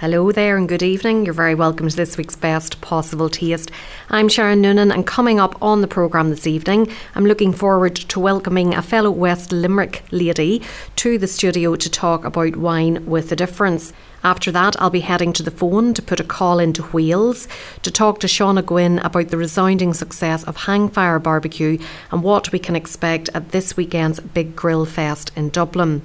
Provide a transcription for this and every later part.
Hello there and good evening. You're very welcome to this week's Best Possible Taste. I'm Sharon Noonan and coming up on the programme this evening, I'm looking forward to welcoming a fellow West Limerick lady to the studio to talk about wine with a difference. After that, I'll be heading to the phone to put a call into Wales to talk to Shauna Guinn about the resounding success of Hangfire Barbecue and what we can expect at this weekend's Big Grill Fest in Dublin.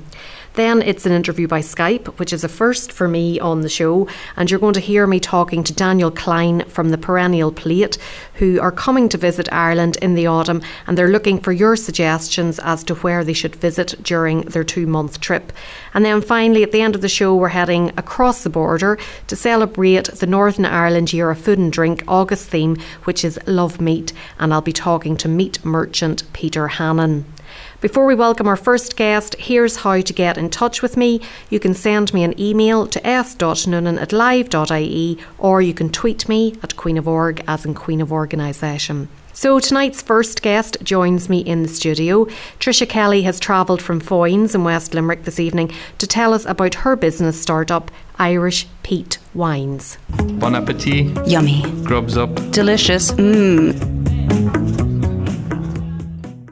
Then it's an interview by Skype, which is a first for me on the show. And you're going to hear me talking to Daniel Klein from the Perennial Plate, who are coming to visit Ireland in the autumn. And they're looking for your suggestions as to where they should visit during their two month trip. And then finally, at the end of the show, we're heading across the border to celebrate the Northern Ireland Year of Food and Drink August theme, which is Love Meat. And I'll be talking to meat merchant Peter Hannon. Before we welcome our first guest, here's how to get in touch with me. You can send me an email to s.noonan at live.ie or you can tweet me at Queen of Org as in Queen of Organisation. So tonight's first guest joins me in the studio. Tricia Kelly has travelled from Foynes in West Limerick this evening to tell us about her business startup, Irish Peat Wines. Bon appetit. Yummy. Grubs up. Delicious. Mmm.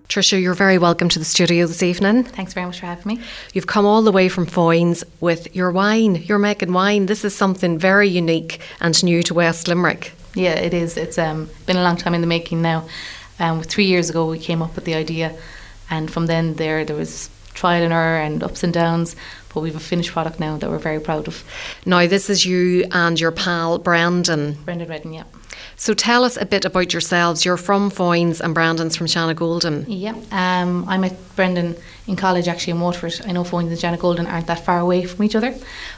Tricia, you're very welcome to the studio this evening. Thanks very much for having me. You've come all the way from Foynes with your wine. You're making wine. This is something very unique and new to West Limerick. Yeah, it is. It's um, been a long time in the making now. Um, three years ago, we came up with the idea, and from then there, there was trial and error and ups and downs. But we've a finished product now that we're very proud of. Now, this is you and your pal Brandon. Brendan Redden, yeah. So tell us a bit about yourselves. You're from Foynes and Brandon's from Shanagolden. Yeah, um, I met Brendan in college actually in Waterford. I know Foynes and Shanagolden aren't that far away from each other,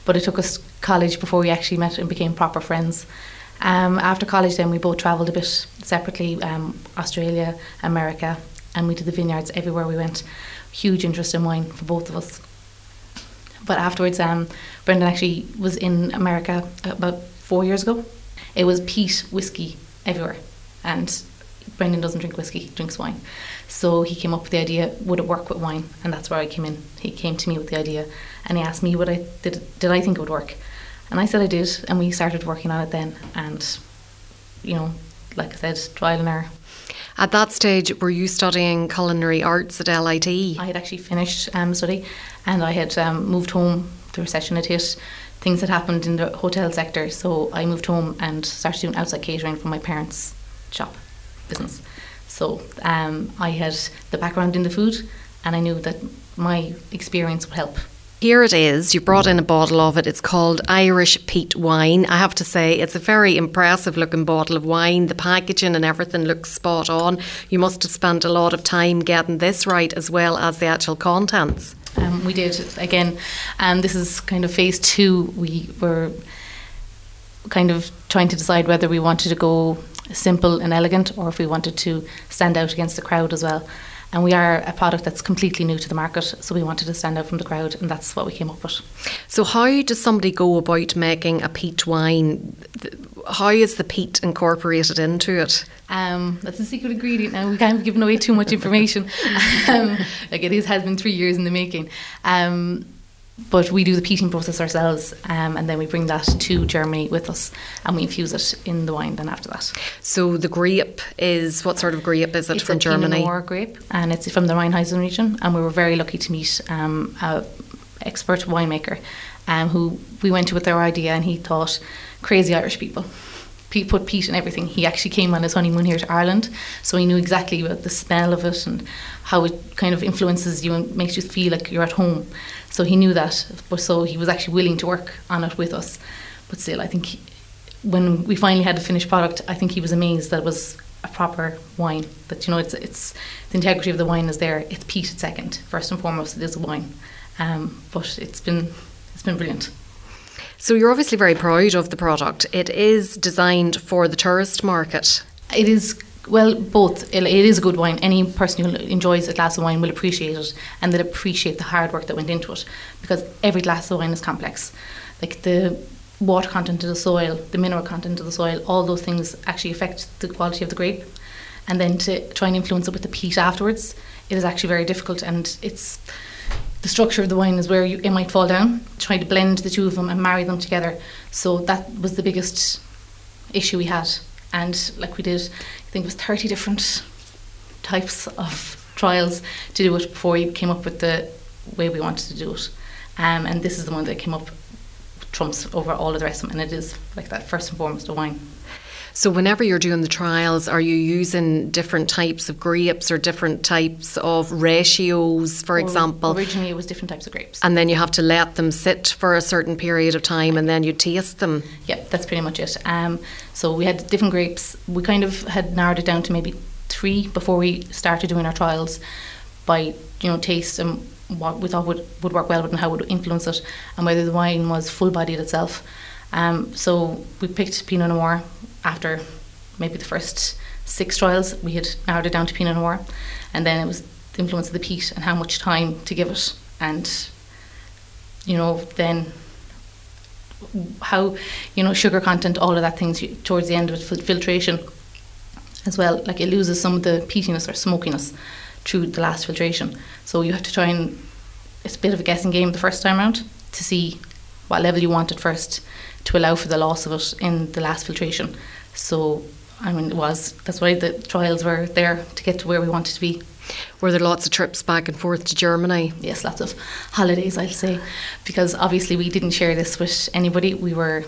but it took us college before we actually met and became proper friends. Um, after college, then we both travelled a bit separately um, Australia, America, and we did the vineyards everywhere we went. Huge interest in wine for both of us. But afterwards, um, Brendan actually was in America about four years ago it was peat whiskey everywhere. And Brendan doesn't drink whiskey, he drinks wine. So he came up with the idea, would it work with wine? And that's where I came in. He came to me with the idea and he asked me would I did did I think it would work? And I said I did and we started working on it then and you know, like I said, trial and error. At that stage, were you studying culinary arts at LIT? I had actually finished um, study and I had um, moved home. The recession had hit things had happened in the hotel sector. So I moved home and started doing outside catering for my parents' shop business. So um, I had the background in the food, and I knew that my experience would help. Here it is. You brought in a bottle of it. It's called Irish Peat Wine. I have to say, it's a very impressive looking bottle of wine. The packaging and everything looks spot on. You must have spent a lot of time getting this right as well as the actual contents. Um, we did again, and this is kind of phase two. We were kind of trying to decide whether we wanted to go simple and elegant or if we wanted to stand out against the crowd as well. And we are a product that's completely new to the market, so we wanted to stand out from the crowd, and that's what we came up with. So, how does somebody go about making a peat wine? How is the peat incorporated into it? Um, that's a secret ingredient now. We can't be giving away too much information. um, like it is, has been three years in the making. Um, but we do the peating process ourselves um, and then we bring that to Germany with us and we infuse it in the wine then after that. So the grape is, what sort of grape is it it's from a Germany? Pinot Noir grape and it's from the Rheinhessen region and we were very lucky to meet um, an expert winemaker um, who we went to with our idea and he thought crazy Irish people put peat in everything. He actually came on his honeymoon here to Ireland, so he knew exactly about the smell of it and how it kind of influences you and makes you feel like you're at home. So he knew that, but so he was actually willing to work on it with us. But still, I think he, when we finally had the finished product, I think he was amazed that it was a proper wine. That you know, it's it's the integrity of the wine is there. It's peat at second, first and foremost. It is a wine, um, but it's been it's been brilliant. So you're obviously very proud of the product. It is designed for the tourist market. It is well, both. It is a good wine. Any person who enjoys a glass of wine will appreciate it, and they'll appreciate the hard work that went into it, because every glass of wine is complex. Like the water content of the soil, the mineral content of the soil, all those things actually affect the quality of the grape. and then to try and influence it with the peat afterwards, it is actually very difficult, and it's the structure of the wine is where you, it might fall down. Try to blend the two of them and marry them together. So that was the biggest issue we had, and like we did, I think it was thirty different types of trials to do it before we came up with the way we wanted to do it. Um, and this is the one that came up trumps over all of the rest of them, and it is like that first and foremost a wine. So, whenever you're doing the trials, are you using different types of grapes or different types of ratios, for example? Originally, it was different types of grapes. And then you have to let them sit for a certain period of time and then you taste them. Yep, that's pretty much it. Um, so we had different grapes. We kind of had narrowed it down to maybe three before we started doing our trials by you know taste and what we thought would, would work well with and how it would influence it and whether the wine was full bodied itself. Um, so we picked Pinot Noir after maybe the first six trials. We had narrowed it down to Pinot Noir and then it was the influence of the peat and how much time to give it and you know then how you know sugar content, all of that things you- towards the end of it, fil- filtration as well. Like it loses some of the peatiness or smokiness through the last filtration. So you have to try and it's a bit of a guessing game the first time round to see what level you want it first to allow for the loss of it in the last filtration. So I mean it was that's why the trials were there to get to where we wanted to be. Were there lots of trips back and forth to Germany? yes, lots of holidays, I'll say, because obviously we didn't share this with anybody. We were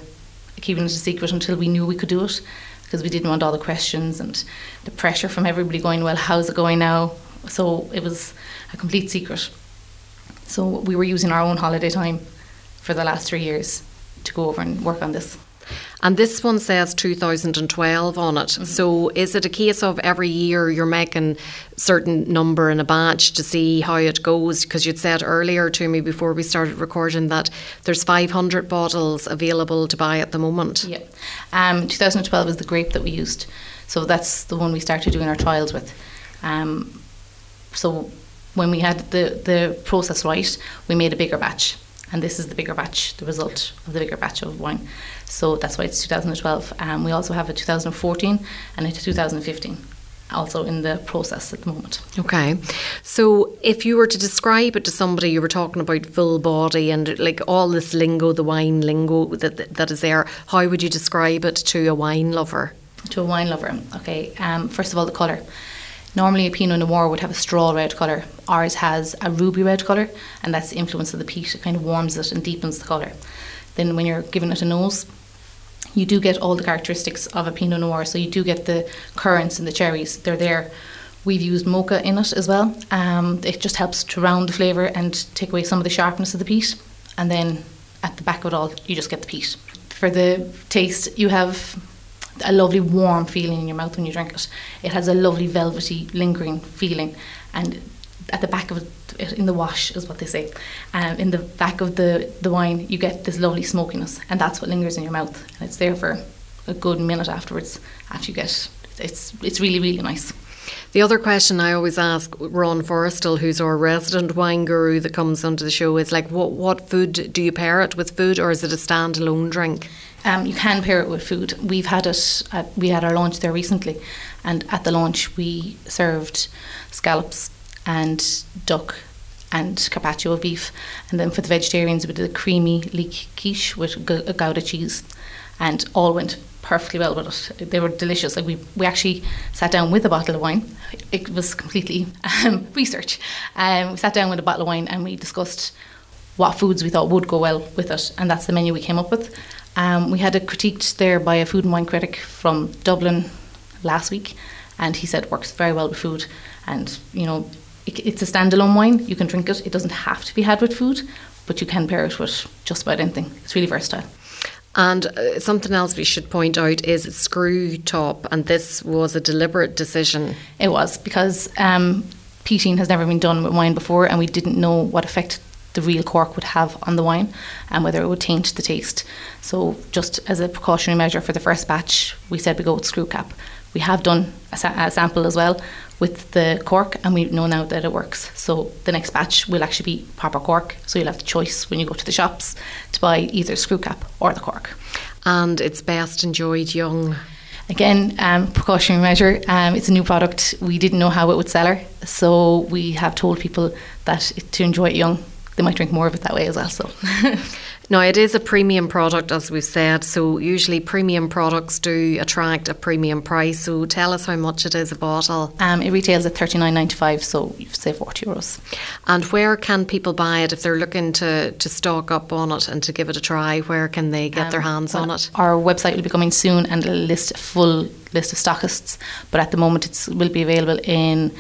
keeping it a secret until we knew we could do it, because we didn't want all the questions and the pressure from everybody going, well, how's it going now? So it was a complete secret. So we were using our own holiday time for the last three years to go over and work on this. And this one says 2012 on it. So is it a case of every year you're making certain number in a batch to see how it goes? Because you'd said earlier to me before we started recording that there's 500 bottles available to buy at the moment. Yeah. Um, 2012 is the grape that we used. So that's the one we started doing our trials with. Um, so when we had the, the process right, we made a bigger batch. And this is the bigger batch, the result of the bigger batch of wine. So that's why it's 2012. Um, we also have a 2014 and a 2015, also in the process at the moment. Okay. So if you were to describe it to somebody, you were talking about full body and like all this lingo, the wine lingo that, that is there, how would you describe it to a wine lover? to a wine lover. Okay, um, first of all, the colour. Normally, a Pinot Noir would have a straw red colour. Ours has a ruby red colour, and that's the influence of the peat. It kind of warms it and deepens the colour. Then, when you're giving it a nose, you do get all the characteristics of a Pinot Noir. So you do get the currants and the cherries. They're there. We've used mocha in it as well. Um, it just helps to round the flavour and take away some of the sharpness of the peat. And then at the back of it all, you just get the peat. For the taste, you have a lovely warm feeling in your mouth when you drink it. It has a lovely velvety, lingering feeling, and at the back of it, in the wash is what they say. Um, in the back of the the wine, you get this lovely smokiness, and that's what lingers in your mouth, and it's there for a good minute afterwards. After you get, it's it's really really nice. The other question I always ask Ron Forrestal, who's our resident wine guru that comes onto the show, is like, what what food do you pair it with food, or is it a standalone drink? Um, you can pair it with food. We've had it. At, we had our launch there recently, and at the launch we served scallops and duck and carpaccio beef, and then for the vegetarians we did a creamy leek quiche with gouda cheese, and all went perfectly well with it. They were delicious. Like we, we actually sat down with a bottle of wine. It was completely um, research. Um, we sat down with a bottle of wine and we discussed what foods we thought would go well with it, and that's the menu we came up with. Um, we had it critiqued there by a food and wine critic from Dublin last week, and he said it works very well with food. And you know, it, it's a standalone wine. You can drink it. It doesn't have to be had with food, but you can pair it with just about anything. It's really versatile. And uh, something else we should point out is screw top, and this was a deliberate decision. It was because um, peating has never been done with wine before, and we didn't know what effect the real cork would have on the wine and whether it would taint the taste. So, just as a precautionary measure for the first batch, we said we go with screw cap. We have done a, sa- a sample as well with the cork, and we know now that it works. So, the next batch will actually be proper cork. So, you'll have the choice when you go to the shops to buy either screw cap or the cork. And it's best enjoyed young. Again, um, precautionary measure. Um, it's a new product. We didn't know how it would sell her, so we have told people that to enjoy it young, they might drink more of it that way as well. So. Now, it is a premium product, as we've said, so usually premium products do attract a premium price. So tell us how much it is a bottle. Um, it retails at thirty nine ninety five, so you save forty euros. And where can people buy it if they're looking to, to stock up on it and to give it a try? Where can they get um, their hands well, on it? Our website will be coming soon and a list full list of stockists, but at the moment it will be available in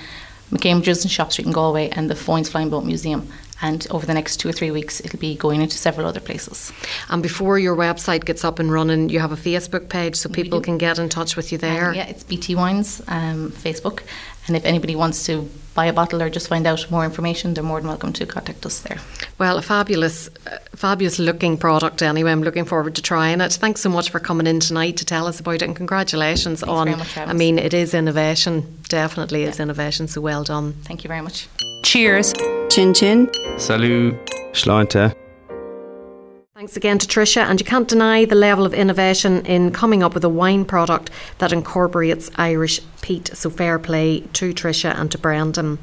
McCambridge's and Shop Street in Galway and the Foynes Flying Boat Museum and over the next two or three weeks it'll be going into several other places. And before your website gets up and running, you have a Facebook page so people can get in touch with you there. Um, yeah, it's BT Wines um, Facebook, and if anybody wants to buy a bottle or just find out more information, they're more than welcome to contact us there. Well, a fabulous, uh, fabulous looking product anyway. I'm looking forward to trying it. Thanks so much for coming in tonight to tell us about it and congratulations Thanks on. Much, I mean, it is innovation, definitely yeah. is innovation, so well done. Thank you very much. Cheers. Chin chin. Salut. Sláinte. Thanks again to Tricia, and you can't deny the level of innovation in coming up with a wine product that incorporates Irish peat. So fair play to Tricia and to Brendan.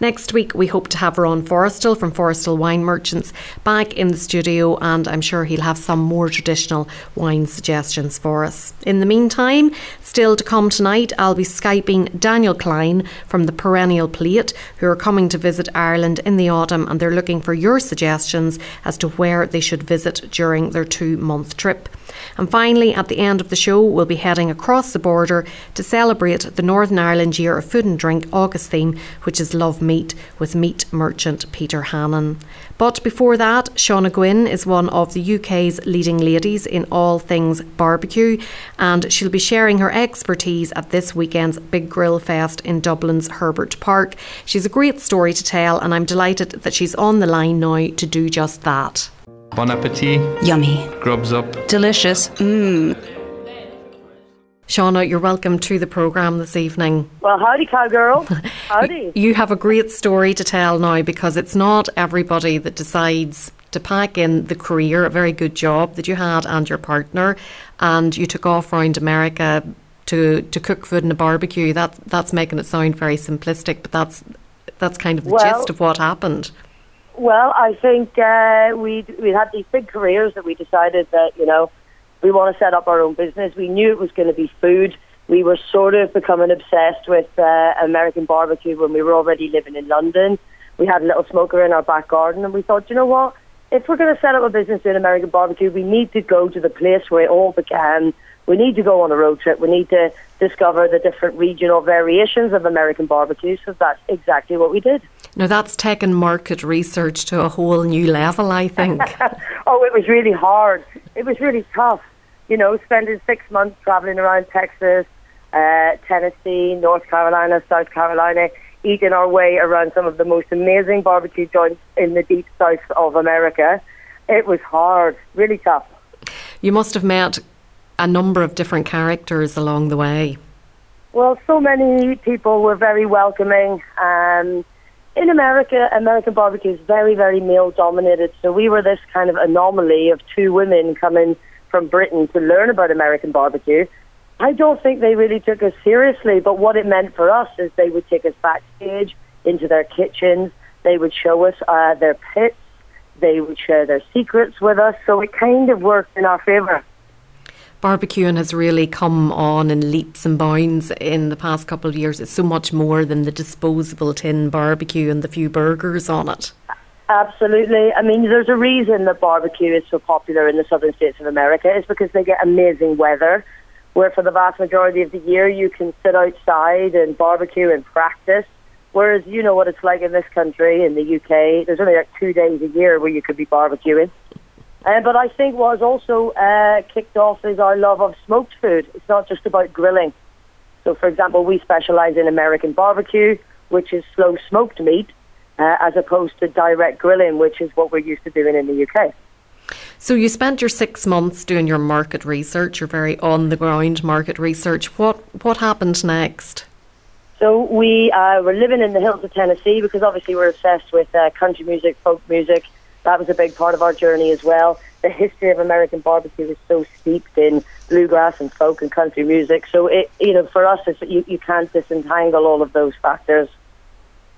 Next week, we hope to have Ron Forrestal from Forrestal Wine Merchants back in the studio, and I'm sure he'll have some more traditional wine suggestions for us. In the meantime, still to come tonight, I'll be Skyping Daniel Klein from the Perennial Plate, who are coming to visit Ireland in the autumn, and they're looking for your suggestions as to where they should visit during their two month trip. And finally, at the end of the show, we'll be heading across the border to celebrate the Northern Ireland Year of Food and Drink August theme, which is Love Meat, with meat merchant Peter Hannon. But before that, Shauna Guinn is one of the UK's leading ladies in all things barbecue, and she'll be sharing her expertise at this weekend's Big Grill Fest in Dublin's Herbert Park. She's a great story to tell, and I'm delighted that she's on the line now to do just that. Bon appetit. Yummy. Grubs up. Delicious. Mmm. Shauna, you're welcome to the programme this evening. Well, howdy, cowgirl. Howdy. you have a great story to tell now because it's not everybody that decides to pack in the career, a very good job that you had and your partner, and you took off around America to, to cook food in a barbecue. That, that's making it sound very simplistic, but that's, that's kind of the Well- gist of what happened. Well, I think uh, we we had these big careers that we decided that you know we want to set up our own business. We knew it was going to be food. We were sort of becoming obsessed with uh, American barbecue when we were already living in London. We had a little smoker in our back garden, and we thought, you know what? If we're going to set up a business doing American barbecue, we need to go to the place where it all began. We need to go on a road trip. We need to discover the different regional variations of American barbecue. So that's exactly what we did. Now, that's taken market research to a whole new level, I think. oh, it was really hard. It was really tough. You know, spending six months traveling around Texas, uh, Tennessee, North Carolina, South Carolina, eating our way around some of the most amazing barbecue joints in the deep south of America. It was hard, really tough. you must have met a number of different characters along the way. Well, so many people were very welcoming. Um, in America, American barbecue is very, very male dominated. So we were this kind of anomaly of two women coming from Britain to learn about American barbecue. I don't think they really took us seriously, but what it meant for us is they would take us backstage into their kitchens. They would show us uh, their pits. They would share their secrets with us. So it kind of worked in our favour. Barbecuing has really come on in leaps and bounds in the past couple of years. It's so much more than the disposable tin barbecue and the few burgers on it. Absolutely. I mean, there's a reason that barbecue is so popular in the southern states of America. It's because they get amazing weather, where for the vast majority of the year you can sit outside and barbecue and practice. Whereas you know what it's like in this country, in the UK, there's only like two days a year where you could be barbecuing. Uh, but I think what has also uh, kicked off is our love of smoked food. It's not just about grilling. So, for example, we specialize in American barbecue, which is slow smoked meat, uh, as opposed to direct grilling, which is what we're used to doing in the UK. So you spent your six months doing your market research, your very on the ground market research. What what happened next? So we uh, were living in the hills of Tennessee because obviously we're obsessed with uh, country music, folk music. That was a big part of our journey as well. the history of American barbecue is so steeped in bluegrass and folk and country music. So it, you know, for us, it's, you you can't disentangle all of those factors.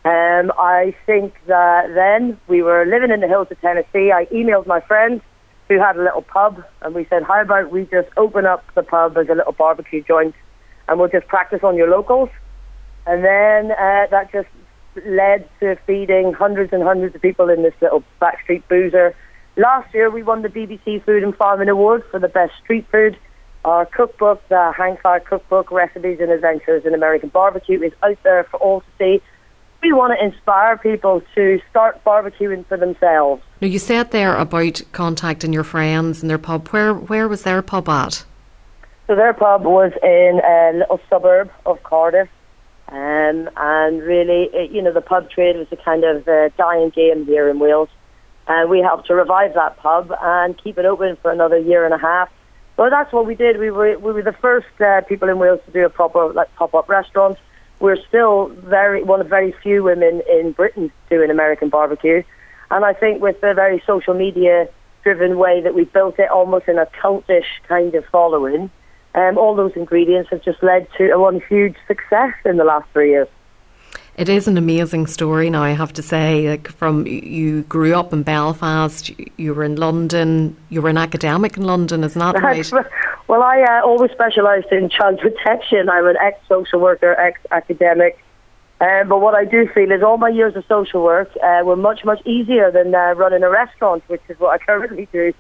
Um, I think that then we were living in the hills of Tennessee. I emailed my friend who had a little pub, and we said, "How about we just open up the pub as a little barbecue joint, and we'll just practice on your locals." And then uh, that just led to feeding hundreds and hundreds of people in this little backstreet boozer. Last year, we won the BBC Food and Farming Award for the best street food. Our cookbook, the Hang Fire Cookbook, Recipes and Adventures in American Barbecue, is out there for all to see. We want to inspire people to start barbecuing for themselves. Now, you said there about contacting your friends and their pub. Where where was their pub at? So their pub was in a little suburb of Cardiff. Um, and really, it, you know, the pub trade was a kind of uh, dying game here in Wales. And we helped to revive that pub and keep it open for another year and a half. Well, that's what we did. We were we were the first uh, people in Wales to do a proper like pop up restaurant. We're still very one of very few women in Britain doing American barbecue, and I think with the very social media driven way that we built it, almost in a cultish kind of following, um, all those ingredients have just led to one huge success in the last three years. It is an amazing story now, I have to say. Like from you grew up in Belfast, you were in London, you were an academic in London, isn't that right? well, I uh, always specialised in child protection. I'm an ex social worker, ex academic. Um, but what I do feel is all my years of social work uh, were much, much easier than uh, running a restaurant, which is what I currently do.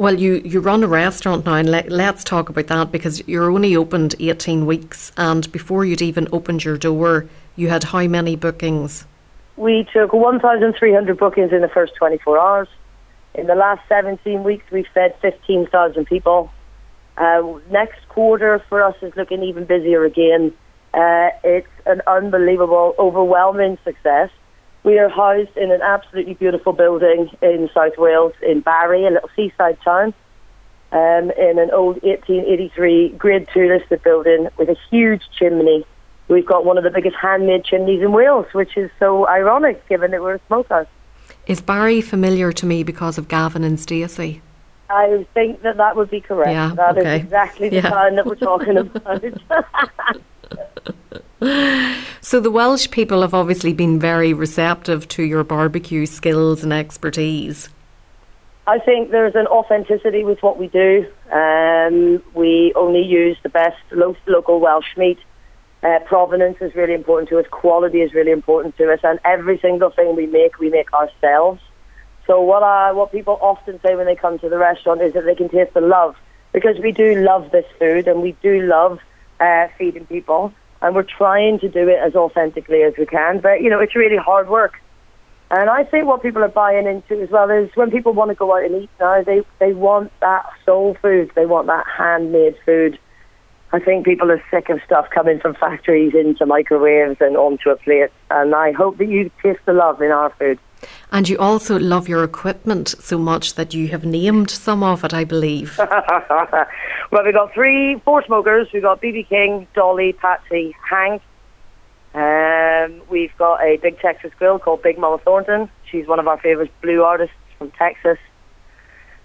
Well, you, you run a restaurant now, and let, let's talk about that because you're only opened 18 weeks, and before you'd even opened your door, you had how many bookings? We took 1,300 bookings in the first 24 hours. In the last 17 weeks, we've fed 15,000 people. Uh, next quarter for us is looking even busier again. Uh, it's an unbelievable, overwhelming success. We are housed in an absolutely beautiful building in South Wales, in Barry, a little seaside town, um, in an old 1883 Grade 2 listed building with a huge chimney we've got one of the biggest handmade chimneys in Wales, which is so ironic given that we're a smokehouse. Is Barry familiar to me because of Gavin and Stacey? I think that that would be correct. Yeah, that okay. is exactly the Yeah. town that we're talking about. So the Welsh people have obviously been very receptive to your barbecue skills and expertise. I think there's an authenticity with what we do. Um, we only use the best lo- local Welsh meat. Uh, provenance is really important to us. Quality is really important to us, and every single thing we make, we make ourselves. So what I, what people often say when they come to the restaurant is that they can taste the love because we do love this food and we do love uh, feeding people, and we're trying to do it as authentically as we can. But you know, it's really hard work. And I think what people are buying into as well is when people want to go out and eat now, they they want that soul food, they want that handmade food. I think people are sick of stuff coming from factories into microwaves and onto a plate. And I hope that you taste the love in our food. And you also love your equipment so much that you have named some of it, I believe. well, we've got three, four smokers. We've got BB King, Dolly, Patsy, Hank. Um, we've got a big Texas grill called Big Mama Thornton. She's one of our favourite blue artists from Texas.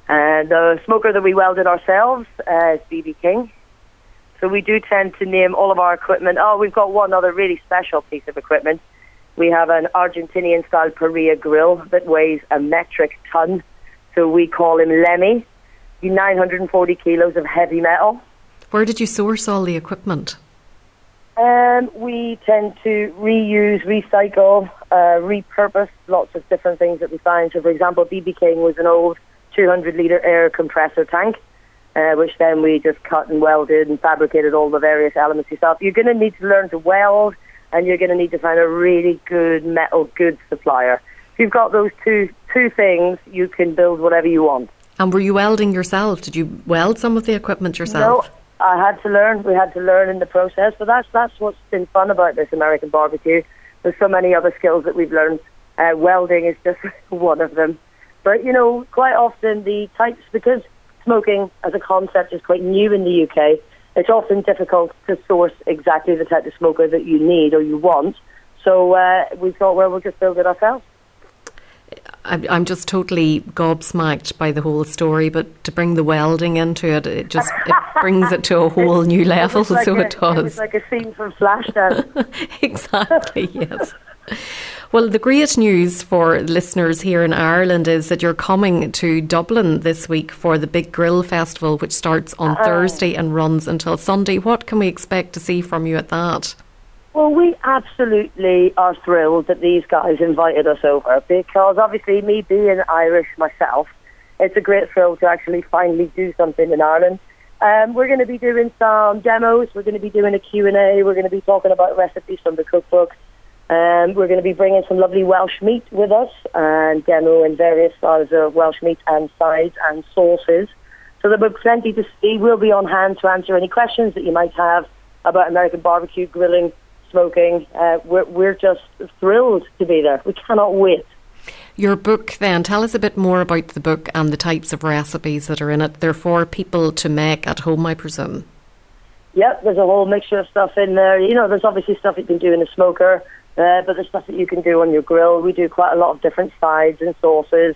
And the smoker that we welded ourselves uh, is BB King. So we do tend to name all of our equipment. Oh, we've got one other really special piece of equipment. We have an Argentinian style Parrilla grill that weighs a metric ton. So we call him Lemmy. He's 940 kilos of heavy metal. Where did you source all the equipment? Um, we tend to reuse, recycle, uh, repurpose lots of different things that we find. So, for example, BB King was an old 200 litre air compressor tank, uh, which then we just cut and welded and fabricated all the various elements yourself. You're going to need to learn to weld, and you're going to need to find a really good metal goods supplier. If you've got those two two things, you can build whatever you want. And were you welding yourself? Did you weld some of the equipment yourself? No, I had to learn. We had to learn in the process, but that's that's what's been fun about this American barbecue. There's so many other skills that we've learned. Uh, welding is just one of them. But you know, quite often the types because smoking as a concept is quite new in the UK. It's often difficult to source exactly the type of smoker that you need or you want. So uh, we thought, well, we'll just build it ourselves. I'm just totally gobsmacked by the whole story, but to bring the welding into it, it just it brings it to a whole new level. Like so a, it does. It was like a scene from Flashdance. exactly. Yes. Well, the great news for listeners here in Ireland is that you're coming to Dublin this week for the Big Grill Festival, which starts on Uh-uh. Thursday and runs until Sunday. What can we expect to see from you at that? Well, we absolutely are thrilled that these guys invited us over because obviously, me being Irish myself, it's a great thrill to actually finally do something in Ireland. Um, we're going to be doing some demos. We're going to be doing a Q&A. We're going to be talking about recipes from the cookbook. Um, we're going to be bringing some lovely Welsh meat with us and demoing various styles of Welsh meat and sides and sauces. So there'll be plenty to see. We'll be on hand to answer any questions that you might have about American barbecue, grilling, smoking. Uh, we're, we're just thrilled to be there. We cannot wait. Your book, then, tell us a bit more about the book and the types of recipes that are in it. They're for people to make at home, I presume. Yep, there's a whole mixture of stuff in there. You know, there's obviously stuff you can do in a smoker, uh, but there's stuff that you can do on your grill. We do quite a lot of different sides and sauces.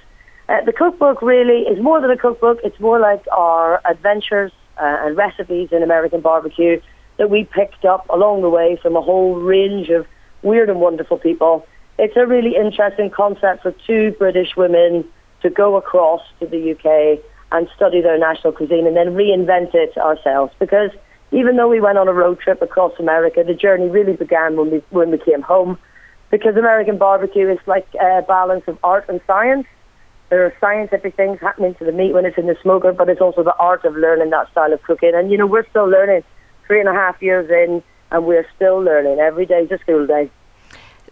Uh, the cookbook really is more than a cookbook. It's more like our adventures uh, and recipes in American barbecue that we picked up along the way from a whole range of weird and wonderful people. It's a really interesting concept for two British women to go across to the UK and study their national cuisine and then reinvent it ourselves. Because even though we went on a road trip across America, the journey really began when we when we came home. Because American barbecue is like a balance of art and science. There are scientific things happening to the meat when it's in the smoker, but it's also the art of learning that style of cooking. And you know, we're still learning. Three and a half years in, and we're still learning. Every day's a school day.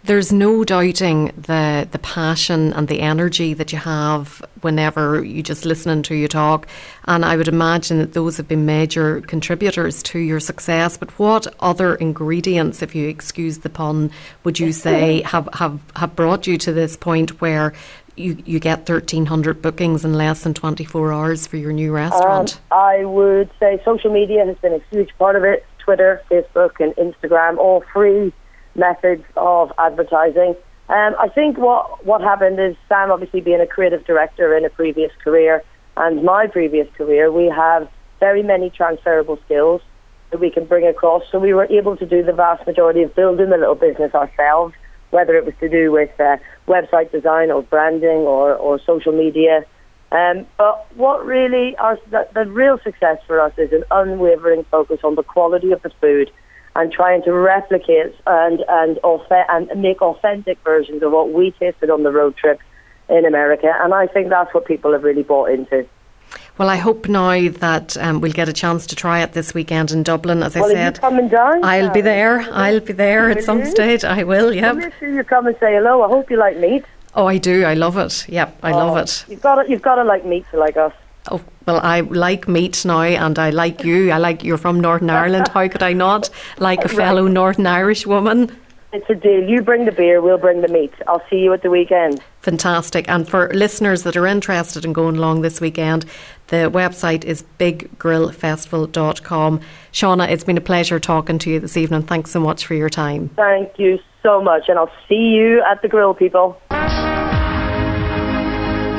There's no doubting the the passion and the energy that you have whenever you just listening to you talk, and I would imagine that those have been major contributors to your success. But what other ingredients, if you excuse the pun, would you say have have, have brought you to this point where you, you get 1,300 bookings in less than 24 hours for your new restaurant? Um, I would say social media has been a huge part of it. Twitter, Facebook, and Instagram, all free methods of advertising. Um, I think what what happened is Sam, obviously being a creative director in a previous career, and my previous career, we have very many transferable skills that we can bring across. So we were able to do the vast majority of building the little business ourselves, whether it was to do with uh, website design or branding or, or social media. Um, but what really our the, the real success for us is an unwavering focus on the quality of the food and trying to replicate and and, and make authentic versions of what we tasted on the road trip in America. And I think that's what people have really bought into. Well, I hope now that um, we'll get a chance to try it this weekend in Dublin. As I well, said, coming down? I'll be there. I'll be there at some you? stage. I will. Yep. Well, make sure you come and say hello. I hope you like meat. Oh, I do. I love it. Yep, I love Oh, it. You've got to, you've got to like meat to like us. Oh, well, I like meat now, and I like you. I like you're from Northern Ireland. How could I not like a fellow Northern Irish woman? It's a deal. You bring the beer, we'll bring the meat. I'll see you at the weekend. Fantastic. And for listeners that are interested in going along this weekend, the website is biggrillfestival.com. Shauna, it's been a pleasure talking to you this evening. Thanks so much for your time. Thank you so much, and I'll see you at the grill, people.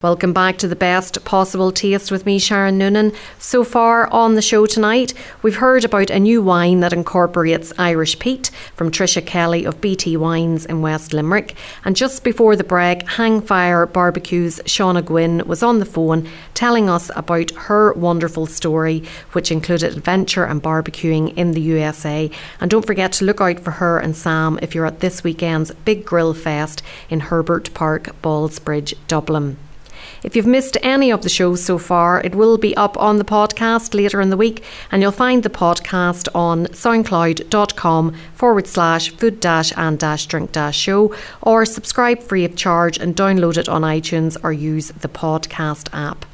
Welcome back to the best possible taste with me, Sharon Noonan. So far on the show tonight, we've heard about a new wine that incorporates Irish peat from Tricia Kelly of BT Wines in West Limerick. And just before the break, Hangfire Barbecue's Shauna Guinn was on the phone telling us about her wonderful story, which included adventure and barbecuing in the USA. And don't forget to look out for her and Sam if you're at this weekend's Big Grill Fest in Herbert Park, Ballsbridge, Dublin. If you've missed any of the shows so far, it will be up on the podcast later in the week, and you'll find the podcast on soundcloud.com forward slash food dash and dash drink dash show, or subscribe free of charge and download it on iTunes or use the podcast app.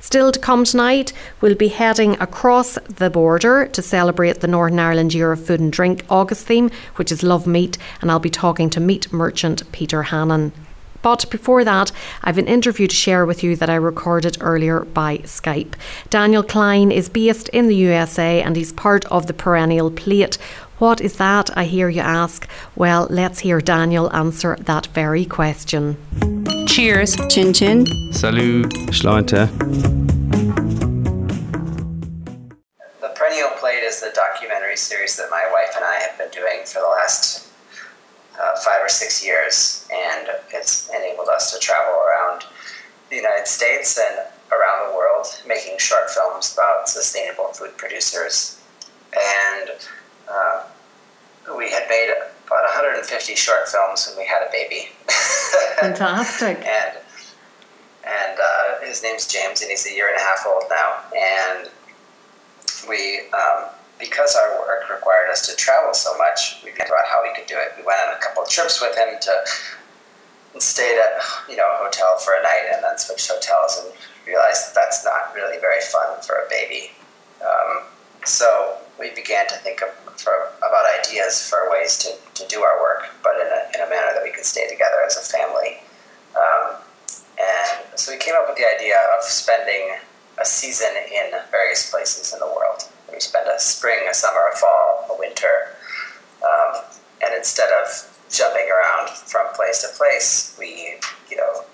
Still to come tonight, we'll be heading across the border to celebrate the Northern Ireland Year of Food and Drink August theme, which is Love Meat, and I'll be talking to meat merchant Peter Hannon. But before that, I've an interview to share with you that I recorded earlier by Skype. Daniel Klein is based in the USA and he's part of the Perennial Plate. What is that, I hear you ask? Well, let's hear Daniel answer that very question. Cheers. Chin chin. Salut. Sláinte. The Perennial Plate is the documentary series that my wife and I have been doing for the last uh, five or six years, and it's enabled us to travel around the United States and around the world making short films about sustainable food producers. And uh, we had made about 150 short films when we had a baby. Fantastic. and and uh, his name's James, and he's a year and a half old now. And we, um, because our work required us to travel so much, we figured out how we could do it. We went on a couple trips with him to stayed at you know a hotel for a night, and then switched hotels, and realized that that's not really very fun for a baby. Um, so we began to think of, for, about ideas for ways to, to do our work, but in a, in a manner that we could stay together as a family. Um, and so we came up with the idea of spending a season in various places in the world. We spend a spring, a summer, a fall, a winter, um, and instead of jumping around from place to place, we, you know,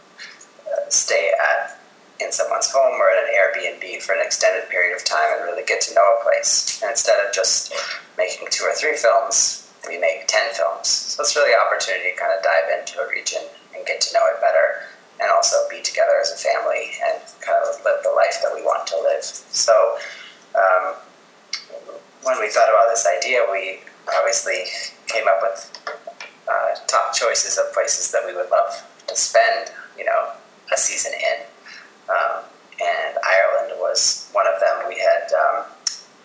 uh, stay at in someone's home or at an Airbnb for an extended period of time and really get to know a place. And instead of just making two or three films, we make 10 films. So it's really an opportunity to kind of dive into a region and get to know it better and also be together as a family and kind of live the life that we want to live. So um, when we thought about this idea, we obviously came up with uh, top choices of places that we would love to spend, you know, a season in. Um, and Ireland was one of them. We had um,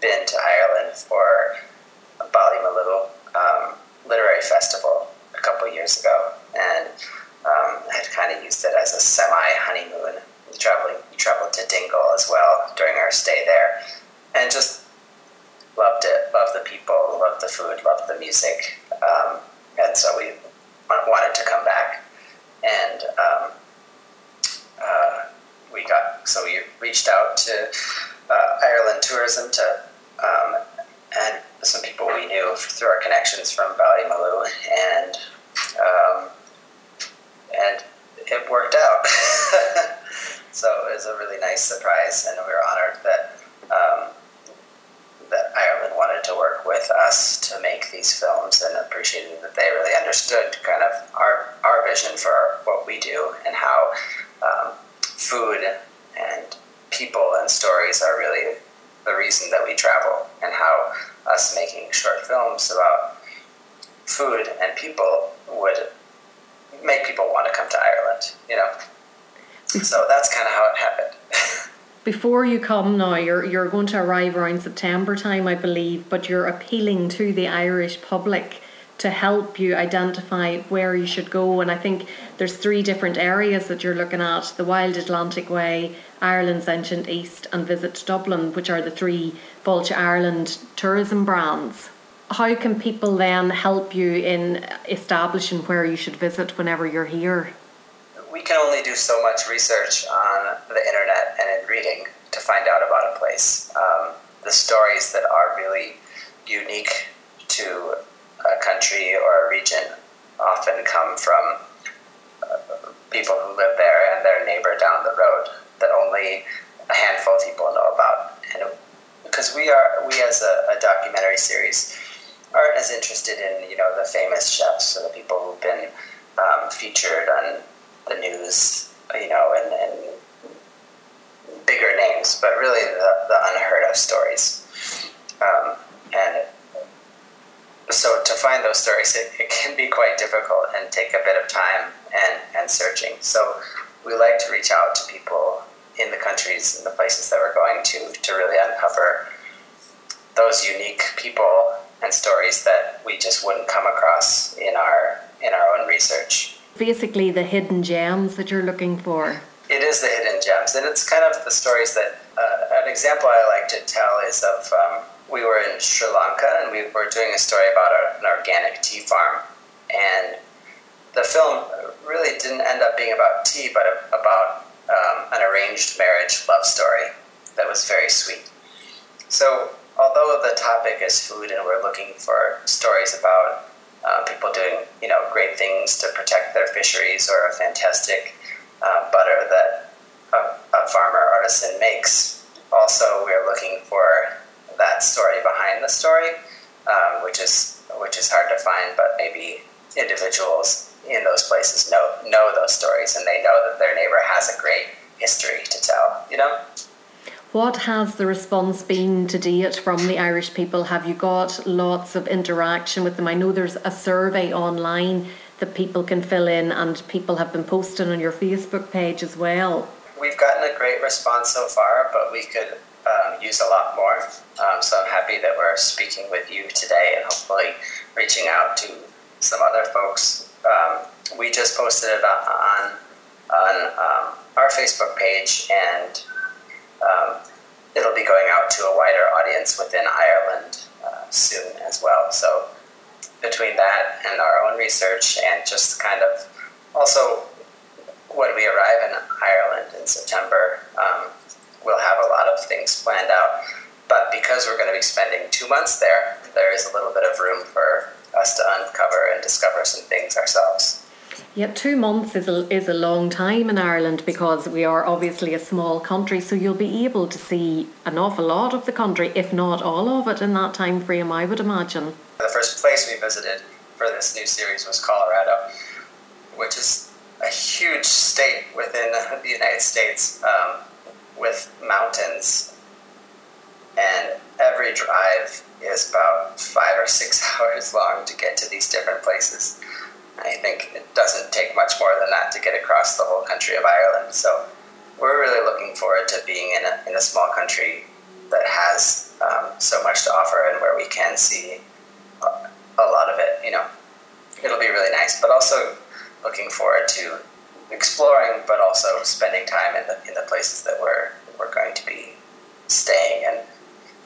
been to Ireland for a Ballymaloe um, literary festival a couple years ago, and um, had kind of used it as a semi honeymoon. We traveling, we traveled to Dingle as well during our stay there, and just loved it. Loved the people, loved the food, loved the music, um, and so we wanted to come back. And um, uh, we got so we reached out to uh, Ireland Tourism to um, and some people we knew through our connections from Ballymaloe, and um, and it worked out. so it was a really nice surprise, and we were honored that um, that Ireland wanted to work with us to make these films, and appreciated that they really understood kind of our our vision for what we do and how um, food and people and stories are really the reason that we travel, and how us making short films about food and people would make people want to come to Ireland, you know. So that's kind of how it happened. Before you come now, you're you're going to arrive around September time, I believe, but you're appealing to the Irish public to help you identify where you should go. And I think there's three different areas that you're looking at: the Wild Atlantic Way, Ireland's Ancient East, and Visit Dublin, which are the three Fáilte Ireland tourism brands. How can people then help you in establishing where you should visit whenever you're here? We can only do so much research on the internet and in reading to find out about a place. Um, the stories that are really unique to a country or a region often come from uh, people who live there and their neighbor down the road that only a handful of people know about. And because we are, we as a, a documentary series aren't as interested in you know the famous chefs or the people who've been um, featured on the news, you know, and, and bigger names, but really the, the unheard of stories. Um, and so to find those stories, it, it can be quite difficult and take a bit of time and, and searching. So we like to reach out to people in the countries and the places that we're going to to really uncover those unique people and stories that we just wouldn't come across in our in our own research basically the hidden gems that you're looking for. It is the hidden gems, and it's kind of the stories that. Uh, an example I like to tell is of um, we were in Sri Lanka and we were doing a story about an organic tea farm, and the film really didn't end up being about tea, but about um, an arranged marriage love story that was very sweet. So, although the topic is food and we're looking for stories about uh, people doing you know great things to protect their fisheries or a fantastic uh, butter that a, a farmer artisan makes, also we're looking for that story behind the story, um, which is which is hard to find, but maybe individuals in those places know know those stories and they know that their neighbor has a great history to tell. You know. What has the response been to date from the Irish people? Have you got lots of interaction with them? I know there's a survey online that people can fill in, and people have been posting on your Facebook page as well. We've gotten a great response so far, but we could um, use a lot more. Um, so I'm happy that we're speaking with you today and hopefully reaching out to some other folks. Um, we just posted it on on um, our Facebook page, and um, it'll be going out to a wider audience within Ireland uh, soon as well. So between that and our own research, and just kind of also when we arrive in Ireland in September, um, we'll have a lot of things planned out. But because we're going to be spending two months there, there is a little bit of room for us to uncover and discover some things ourselves. Yeah, two months is a, is a long time in Ireland because we are obviously a small country, so you'll be able to see an awful lot of the country, if not all of it, in that time frame, I would imagine. The first place we visited for this new series was Colorado, which is a huge state within the United States um, with mountains, and every drive is about five or six hours long to get to these different places. I think it doesn't take much more than that to get across the whole country of Ireland. So we're really looking forward to being in a, in a small country that has um, so much to offer and where we can see a, a lot of it. You know, it'll be really nice, but also looking forward to exploring, but also spending time in the in the places that we're we're going to be staying and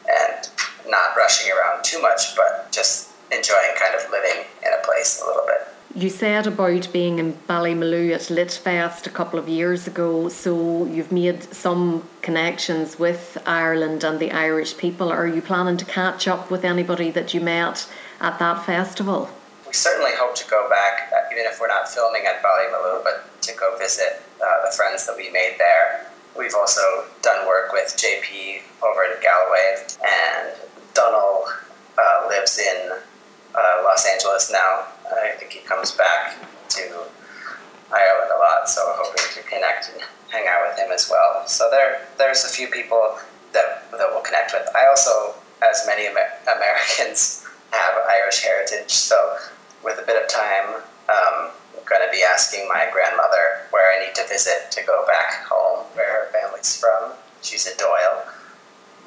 and not rushing around too much, but just enjoying kind of living in a place a little bit. You said about being in Ballymaloe at Litfest a couple of years ago, so you've made some connections with Ireland and the Irish people. Are you planning to catch up with anybody that you met at that festival? We certainly hope to go back, uh, even if we're not filming at Ballymaloe, but to go visit uh, the friends that we made there. We've also done work with JP over in Galway, and Donald uh, lives in uh, Los Angeles now. I think he comes back to Ireland a lot, so we're hoping to connect and hang out with him as well. So there, there's a few people that that we'll connect with. I also, as many Amer- Americans, have Irish heritage, so with a bit of time, um, I'm going to be asking my grandmother where I need to visit to go back home, where her family's from. She's a Doyle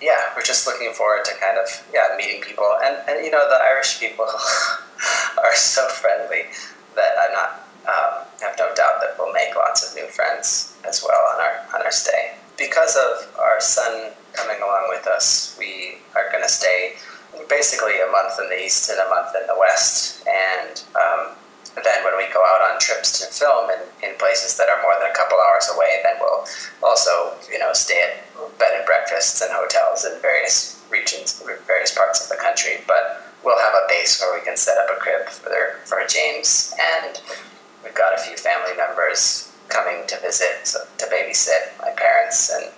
yeah, we're just looking forward to kind of yeah meeting people, and and you know the Irish people are so friendly that I'm not um, have no doubt that we'll make lots of new friends as well on our on our stay. Because of our son coming along with us, we are going to stay basically a month in the east and a month in the west, and um, then when we go out on trips to film in, in places that are more than a couple hours away, then we'll also, you know, stay at bed and breakfasts and hotels in various regions, various parts of the country. But we'll have a base where we can set up a crib for their, for James, and we've got a few family members coming to visit, so to babysit. My parents and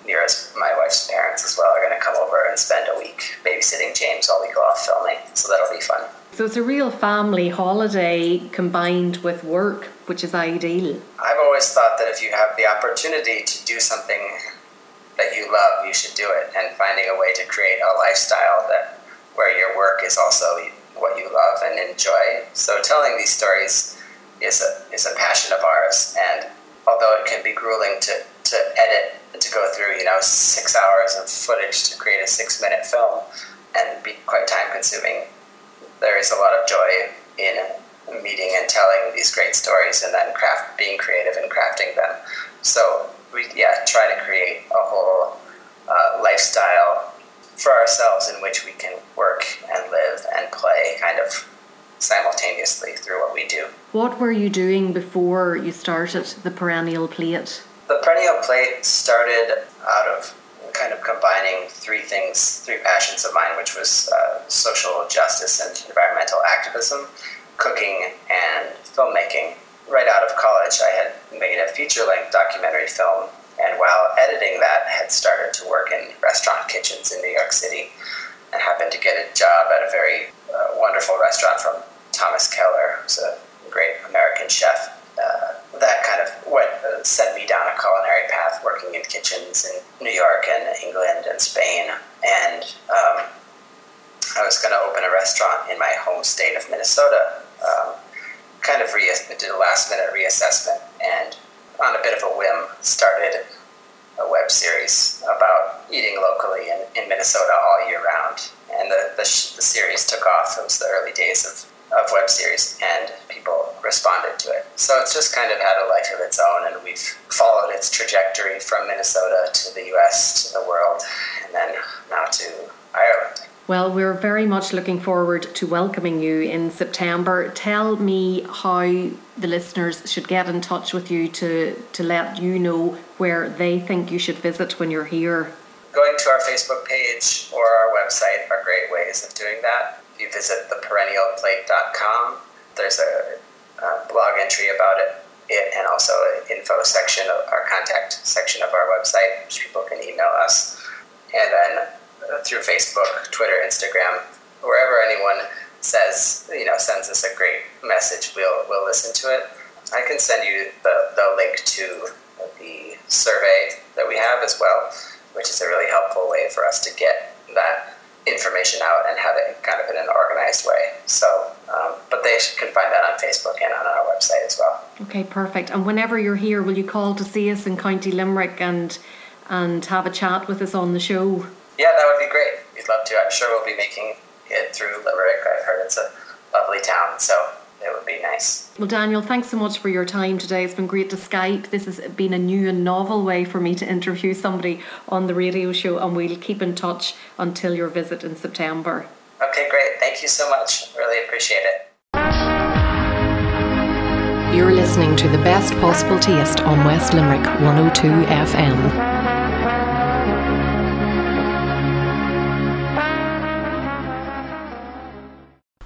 my wife's parents as well, are going to come over and spend a week babysitting James while we go off filming. So that'll be fun. So it's a real family holiday combined with work, which is ideal. I've always thought that if you have the opportunity to do something that you love, you should do it. And finding a way to create a lifestyle that where your work is also what you love and enjoy. So telling these stories is a is a passion of ours. And although it can be grueling to to edit to go through, you know, six hours of footage to create a six minute film and be quite time consuming there is a lot of joy in meeting and telling these great stories and then craft being creative and crafting them. So we yeah try to create a whole uh, lifestyle for ourselves in which we can work and live and play kind of simultaneously through what we do. What were you doing before you started the Perennial Plate? The Perennial Plate started out of kind of combining three things, three passions of mine, which was uh, social justice and environmental activism, cooking, and filmmaking. Right out of college, I had made a feature length documentary film, and while editing that, had started to work in restaurant kitchens in New York City and happened to get a job at a very uh, wonderful restaurant from Thomas Keller, who's a great American chef. Uh, that kind of what uh, sent me down a culinary path, working in kitchens in New York and England and Spain. And um, I was going to open a restaurant in my home state of Minnesota. Um, kind of re- did a last minute reassessment and, on a bit of a whim, started a web series about eating locally in, in Minnesota all year round. And the, the, the series took off. It was the early days of, of web series, and people responded to it. So it's just kind of had a life of its own, and we've followed its trajectory from Minnesota to the US to the world, and then now to Ireland. Well, we're very much looking forward to welcoming you in September. Tell me how the listeners should get in touch with you to, to let you know where they think you should visit when you're here. Going to our Facebook page or our website are great ways of doing that. If you visit theperennialplate.com, there's a, a blog entry about it, it and also an info section of our contact section of our website, which people can email us. And then through Facebook, Twitter, Instagram, wherever anyone says, you know, sends us a great message, we'll we'll listen to it. I can send you the, the link to the survey that we have as well, which is a really helpful way for us to get that information out and have it kind of in an organized way. So, um, but they can find that on Facebook and on our website as well. Okay, perfect. And whenever you're here, will you call to see us in County Limerick and and have a chat with us on the show? Yeah, that would be great. We'd love to. I'm sure we'll be making it through Limerick. I've heard it's a lovely town, so it would be nice. Well, Daniel, thanks so much for your time today. It's been great to Skype. This has been a new and novel way for me to interview somebody on the radio show, and we'll keep in touch until your visit in September. Okay, great. Thank you so much. Really appreciate it. You're listening to the best possible taste on West Limerick 102 FM.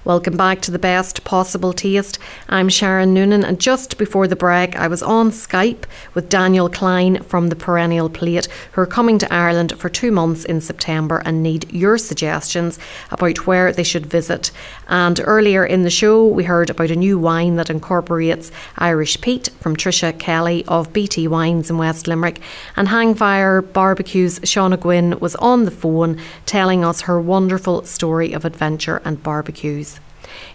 Welcome back to the best possible taste. I'm Sharon Noonan, and just before the break, I was on Skype with Daniel Klein from the Perennial Plate, who are coming to Ireland for two months in September and need your suggestions about where they should visit. And earlier in the show, we heard about a new wine that incorporates Irish peat from Tricia Kelly of BT Wines in West Limerick. And Hangfire Barbecues Shauna Guinn was on the phone telling us her wonderful story of adventure and barbecues.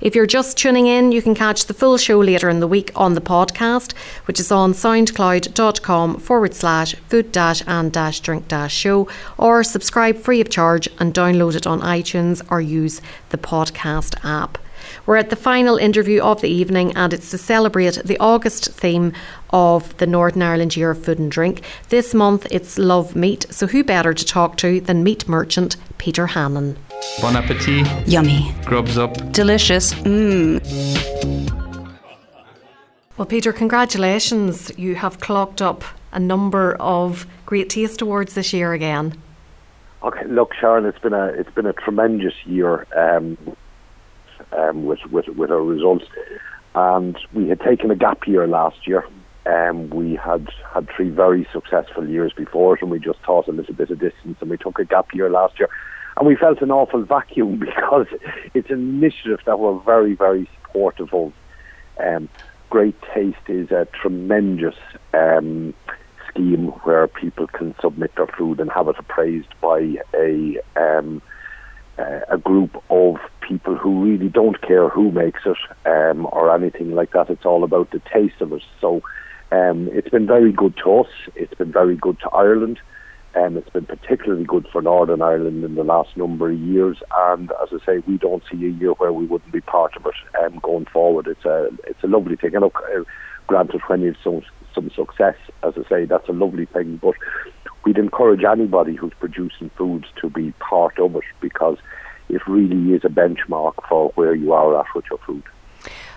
If you're just tuning in, you can catch the full show later in the week on the podcast, which is on soundcloud.com forward slash food dash and dash drink dash show, or subscribe free of charge and download it on iTunes or use the podcast app. We're at the final interview of the evening, and it's to celebrate the August theme of the Northern Ireland Year of Food and Drink. This month it's Love Meat, so who better to talk to than meat merchant Peter Hannan? Bon appetit. Yummy. Grubs up. Delicious. Mmm. Well, Peter, congratulations. You have clocked up a number of Great Taste Awards this year again. Okay, look, Sharon, it's been a it's been a tremendous year um, um, with, with with our results, and we had taken a gap year last year. Um, we had had three very successful years before it, and we just thought a little bit of distance, and we took a gap year last year and we felt an awful vacuum because it's an initiative that we're very, very supportive of. Um, Great Taste is a tremendous um, scheme where people can submit their food and have it appraised by a um, a group of people who really don't care who makes it um, or anything like that. It's all about the taste of it. So um, it's been very good to us. It's been very good to Ireland. Um, it's been particularly good for Northern Ireland in the last number of years, and as I say, we don't see a year where we wouldn't be part of it um, going forward. It's a it's a lovely thing. And look, uh, granted, when you've some some success, as I say, that's a lovely thing. But we'd encourage anybody who's producing foods to be part of it because it really is a benchmark for where you are at with your food.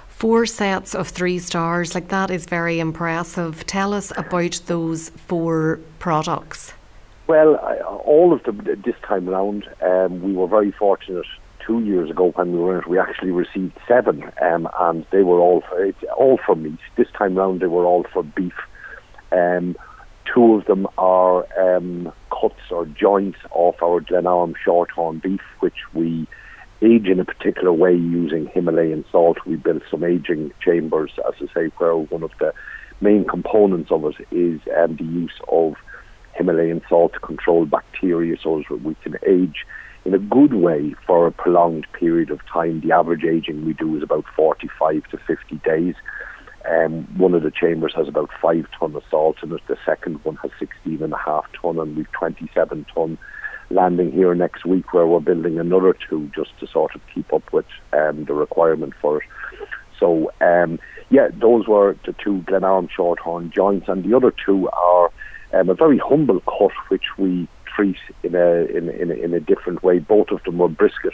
Four sets of three stars, like that is very impressive. Tell us about those four products. Well, I, all of them this time around, um, we were very fortunate. Two years ago, when we were in it, we actually received seven, um, and they were all for, all for meat. This time round, they were all for beef. Um, two of them are um, cuts or joints off our Glenarm shorthorn beef, which we age in a particular way using Himalayan salt. We built some aging chambers, as I say, where one of the main components of it is um, the use of Himalayan salt to control bacteria so that we can age in a good way for a prolonged period of time. The average aging we do is about 45 to 50 days. Um, one of the chambers has about five ton of salt in it. The second one has 16 and a half ton, and we've 27 ton landing here next week, where we're building another two just to sort of keep up with um, the requirement for it. So, um, yeah, those were the two Glenarm Shorthorn joints, and the other two are um, a very humble cut, which we treat in a, in, in, a, in a different way. Both of them were brisket,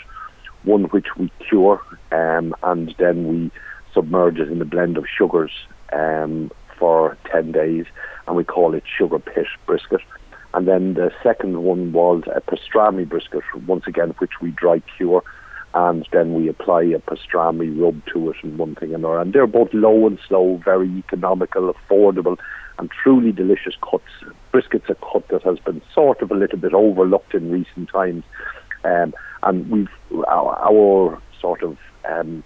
one which we cure, um, and then we submerge it in a blend of sugars um, for 10 days, and we call it sugar pit brisket. And then the second one was a pastrami brisket, once again, which we dry cure, and then we apply a pastrami rub to it and one thing and another. And they're both low and slow, very economical, affordable, and truly delicious cuts. Brisket's a cut that has been sort of a little bit overlooked in recent times, um, and we've our, our sort of um,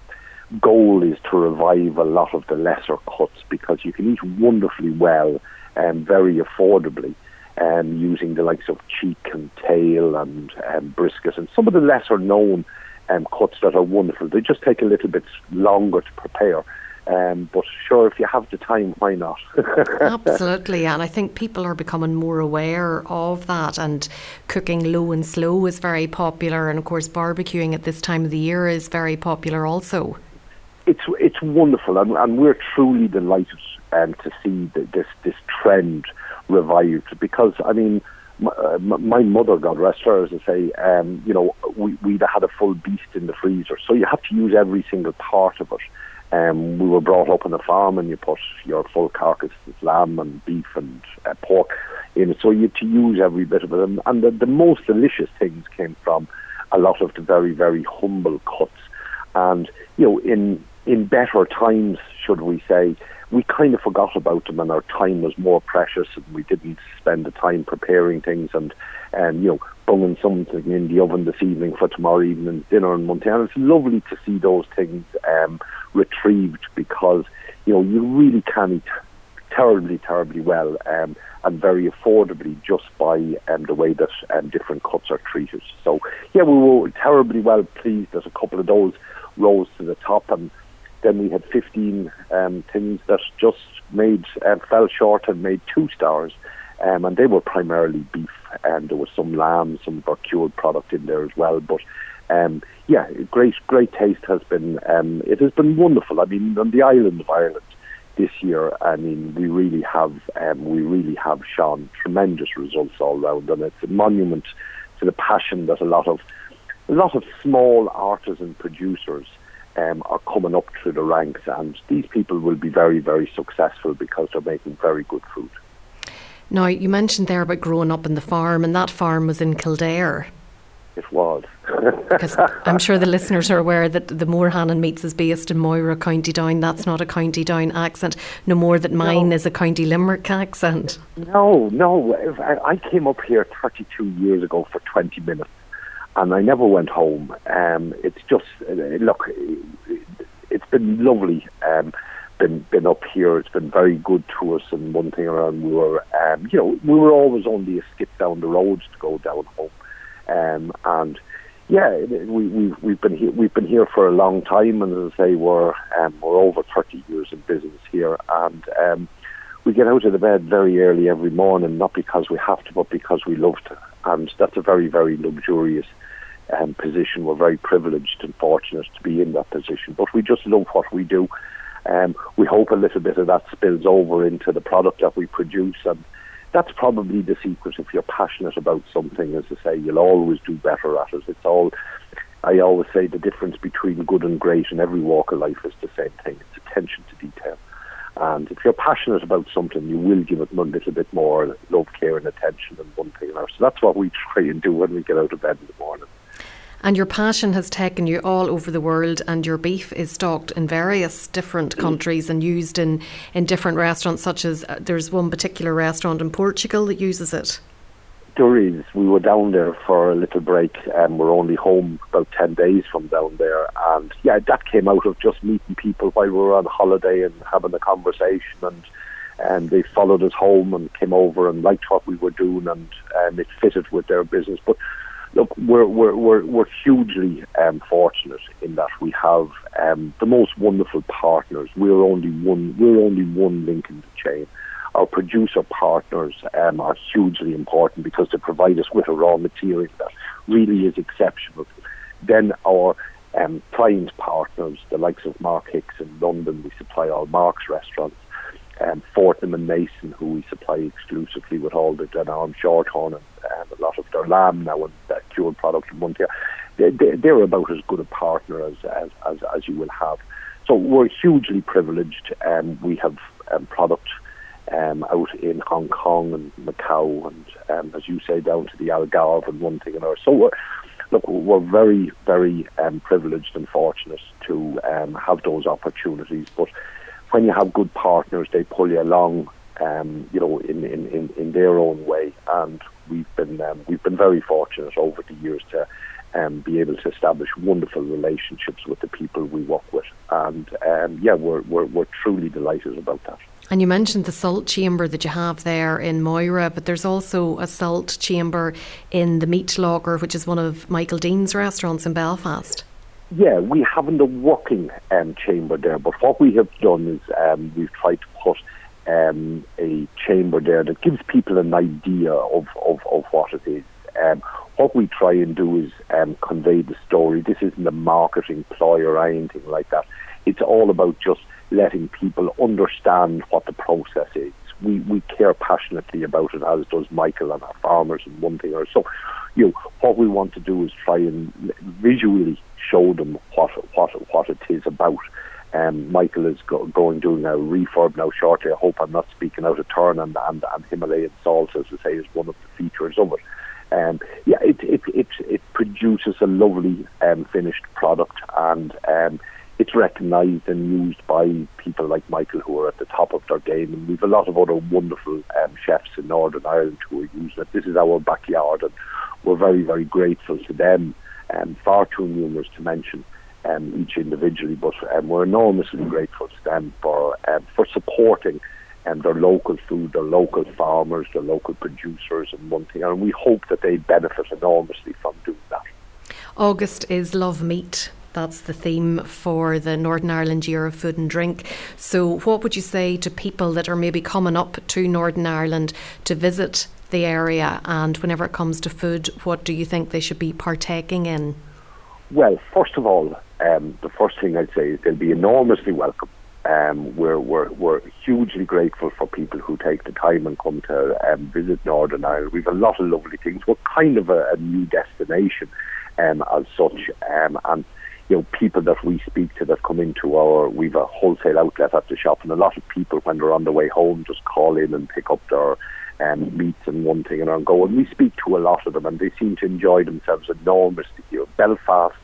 goal is to revive a lot of the lesser cuts because you can eat wonderfully well and very affordably. Um, using the likes of cheek and tail and um, brisket and some of the lesser known um, cuts that are wonderful. They just take a little bit longer to prepare. Um, but sure, if you have the time, why not? Absolutely, and I think people are becoming more aware of that. And cooking low and slow is very popular, and of course, barbecuing at this time of the year is very popular also. It's it's wonderful, and, and we're truly delighted um, to see the, this this trend revived because I mean. My, uh, my mother, God rest her, as I say, um, you know, we, we'd had a full beast in the freezer, so you have to use every single part of it. Um, we were brought up on a farm, and you put your full carcass lamb and beef and uh, pork in it. So you had to use every bit of it. And, and the, the most delicious things came from a lot of the very, very humble cuts. And you know, in in better times, should we say, we kind of forgot about them, and our time was more precious, and we didn't spend the time preparing things and and you know bunging something in the oven this evening for tomorrow evening's dinner and Montana. It's lovely to see those things um, retrieved because you know you really can eat terribly, terribly well um, and very affordably just by um, the way that um, different cuts are treated. So yeah, we were terribly well pleased that a couple of those rose to the top and then we had 15 um, things that just made uh, fell short and made two stars, um, and they were primarily beef, and there was some lamb, some cured product in there as well. But um, yeah, great, great taste has been. Um, it has been wonderful. I mean, on the island of Ireland this year, I mean, we really have, um, we really have shown tremendous results all round, and it's a monument to the passion that a lot of, a lot of small artisan producers um, are coming up through the ranks, and these people will be very, very successful because they're making very good food. Now, you mentioned there about growing up in the farm, and that farm was in Kildare. It was. because I'm sure the listeners are aware that the Moorhannon Meats is based in Moira, County Down. That's not a County Down accent, no more that mine no. is a County Limerick accent. No, no. I came up here 32 years ago for 20 minutes and I never went home. Um, it's just uh, look, it's been lovely. Um, been been up here. It's been very good to us. And one thing around, we were, um, you know, we were always only a skip down the roads to go down home. Um, and yeah, we, we've we've been here. We've been here for a long time, and as I say, we're um, we're over thirty years in business here, and um, we get out of the bed very early every morning, not because we have to, but because we love to, and that's a very very luxurious um, position. We're very privileged and fortunate to be in that position, but we just love what we do. Um, we hope a little bit of that spills over into the product that we produce, and that's probably the secret. If you're passionate about something, as I say, you'll always do better at it. It's all I always say the difference between good and great in every walk of life is the same thing. It's attention to detail. And if you're passionate about something, you will give it a little bit more love, care, and attention than one thing or another. So that's what we try and do when we get out of bed in the morning. And your passion has taken you all over the world, and your beef is stocked in various different countries and used in, in different restaurants, such as uh, there's one particular restaurant in Portugal that uses it. There is. We were down there for a little break, and we're only home about 10 days from down there. And yeah, that came out of just meeting people while we were on holiday and having a conversation. And and they followed us home and came over and liked what we were doing, and um, it fitted with their business. But look, we're we're we're, we're hugely um, fortunate in that we have um, the most wonderful partners. We're only one. We're only one link in the chain. Our producer partners um, are hugely important because they provide us with a raw material that really is exceptional. Then our um, client partners, the likes of Mark Hix in London, we supply all Mark's restaurants um, Fortnum and Mason, who we supply exclusively with all the Glenarm Shorthorn and, and a lot of their lamb now and that cured product from Montier. They, they, they're about as good a partner as, as, as, as you will have. So we're hugely privileged. Um, we have um, product um, out in Hong Kong and Macau, and um, as you say, down to the Algarve and one thing and another. So we're, look, we're very, very um, privileged and fortunate to um, have those opportunities. But when you have good partners, they pull you along, um, you know, in, in, in, in their own way. And we've been um, we've been very fortunate over the years to um, be able to establish wonderful relationships with the people we work with. And um, yeah, we're, we're we're truly delighted about that. And you mentioned the salt chamber that you have there in Moira, but there's also a salt chamber in the Meat Locker, which is one of Michael Deane's restaurants in Belfast. Yeah, we haven't a working um, chamber there, but what we have done is um, we've tried to put um, a chamber there that gives people an idea of, of, of what it is. Um, what we try and do is um, convey the story. This isn't a marketing ploy or anything like that. It's all about just letting people understand what the process is. We, we care passionately about it, as does Michael and our farmers and one thing or so. You know, what we want to do is try and visually show them what what what it is about. Um, Michael is go, going doing a refurb now shortly. I hope I'm not speaking out of turn. And, and, and Himalayan salt, as I say, is one of the features of it. Um, yeah, it, it it it produces a lovely um, finished product, and um, it's recognised and used by people like Michael who are at the top of their game. And we've a lot of other wonderful um, chefs in Northern Ireland who are using it. This is our backyard, and we're very very grateful to them um, far too numerous to mention um, each individually, but um, we're enormously grateful to them for um, for supporting um, their local food, their local farmers, their local producers, and one thing. And we hope that they benefit enormously from doing that. August is Love Meat. That's the theme for the Northern Ireland Year of Food and Drink. So, what would you say to people that are maybe coming up to Northern Ireland to visit the area? And whenever it comes to food, what do you think they should be partaking in? Well, first of all, um, the first thing I'd say is they'll be enormously welcome. Um, we're, we're, we're hugely grateful for people who take the time and come to um, visit Northern Ireland. We've a lot of lovely things. We're kind of a, a new destination um, as such, um, and you know people that we speak to that come into our we've a wholesale outlet at the shop, and a lot of people when they're on the way home just call in and pick up their um, meats and one thing and go. And we speak to a lot of them, and they seem to enjoy themselves enormously here. Belfast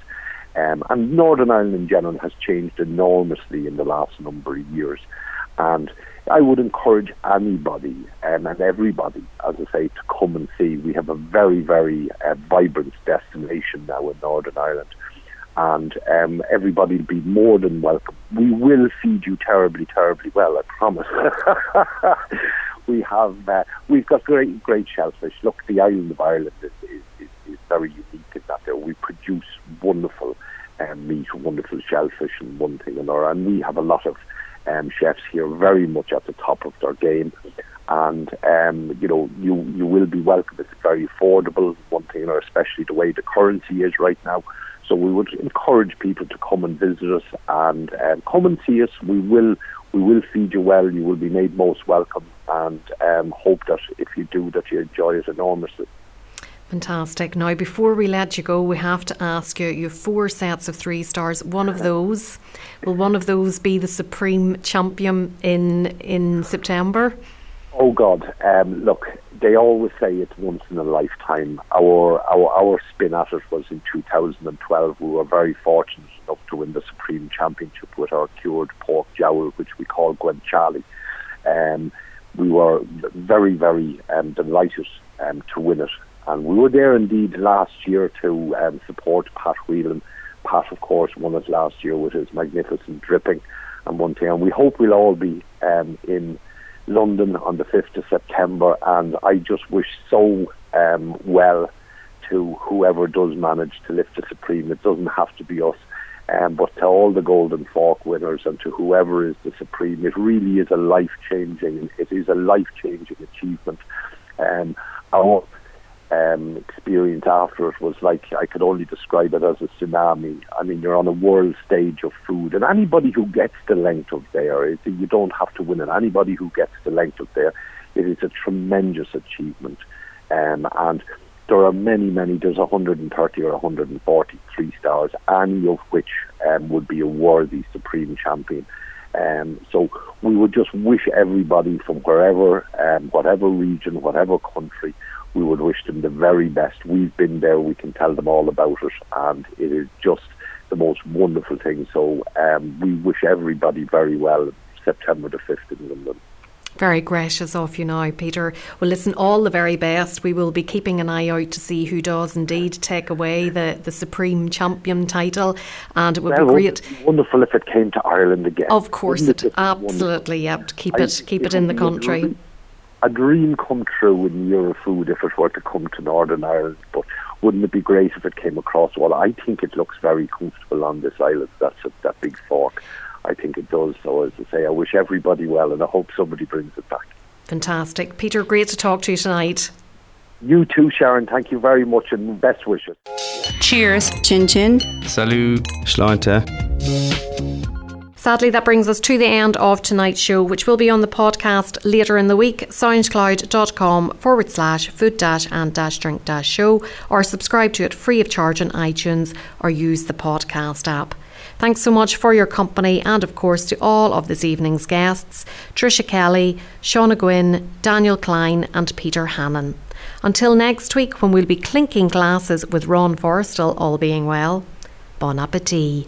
um, and Northern Ireland in general has changed enormously in the last number of years, and I would encourage anybody um, and everybody, as I say, to come and see. We have a very, very uh, vibrant destination now in Northern Ireland and um, everybody will be more than welcome. We will feed you terribly, terribly well, I promise. we have uh, we've got great great shellfish. Look, the island of Ireland is, is, is, is very unique in that we produce wonderful um, meat, wonderful shellfish, and one thing and another. And we have a lot of um, chefs here, very much at the top of their game. And um, you know, you you will be welcome. It's very affordable. One thing, or especially the way the currency is right now. So we would encourage people to come and visit us and um, come and see us. We will we will feed you well. You will be made most welcome, and um, hope that if you do, that you enjoy it enormously. Fantastic. Now, before we let you go, we have to ask you you have four sets of three stars. One of those, will one of those be the Supreme Champion in, in September? Oh, God. Um, look, they always say it's once in a lifetime. Our, our, our spin at it was in 2012. We were very fortunate enough to win the Supreme Championship with our cured pork jowl, which we call Guanciale. Um, we were very, very um, delighted um, to win it. And we were there indeed last year to um, support Pat Whelan. Pat, of course, won it last year with his magnificent dripping and one thing. And we hope we'll all be um, in London on the 5th of September. And I just wish so um, well to whoever does manage to lift the Supreme. It doesn't have to be us. Um, but to all the Golden Fork winners and to whoever is the Supreme, it really is a life changing, it is a life changing achievement. Um, our um, experience after it was like I could only describe it as a tsunami. I mean, you're on a world stage of food, and anybody who gets the length of there, it, you don't have to win it. Anybody who gets the length of there, it is a tremendous achievement. Um, and there are many, many. There's 130 or 143 stars, any of which um, would be a worthy supreme champion. Um, so we would just wish everybody from wherever, um, whatever region, whatever country, we would wish them the very best. We've been there, we can tell them all about it, and it is just the most wonderful thing. So um, we wish everybody very well September the 5th in London. Very gracious of you now, Peter. Well, listen, all the very best. We will be keeping an eye out to see who does indeed take away the, the Supreme Champion title, and it would well, be great. Wonderful if it came to Ireland again. Of course, it, it absolutely. Yeah, keep it, keep it in the country a dream come true in Eurofood if it were to come to Northern Ireland. But wouldn't it be great if it came across? Well, I think it looks very comfortable on this island. That's a, that big fork. I think it does. So as I say, I wish everybody well, and I hope somebody brings it back. Fantastic, Peter. Great to talk to you tonight. You too, Sharon. Thank you very much, and best wishes. Cheers. Chin chin. Salut. Sláinte. Sadly, that brings us to the end of tonight's show, which will be on the podcast later in the week. Soundcloud.com forward slash food dash and dash drink dash show, or subscribe to it free of charge on iTunes or use the podcast app. Thanks so much for your company and, of course, to all of this evening's guests Trisha Kelly, Shauna Guinn, Daniel Klein, and Peter Hannan. Until next week, when we'll be clinking glasses with Ron Forrestal, all being well, bon appetit.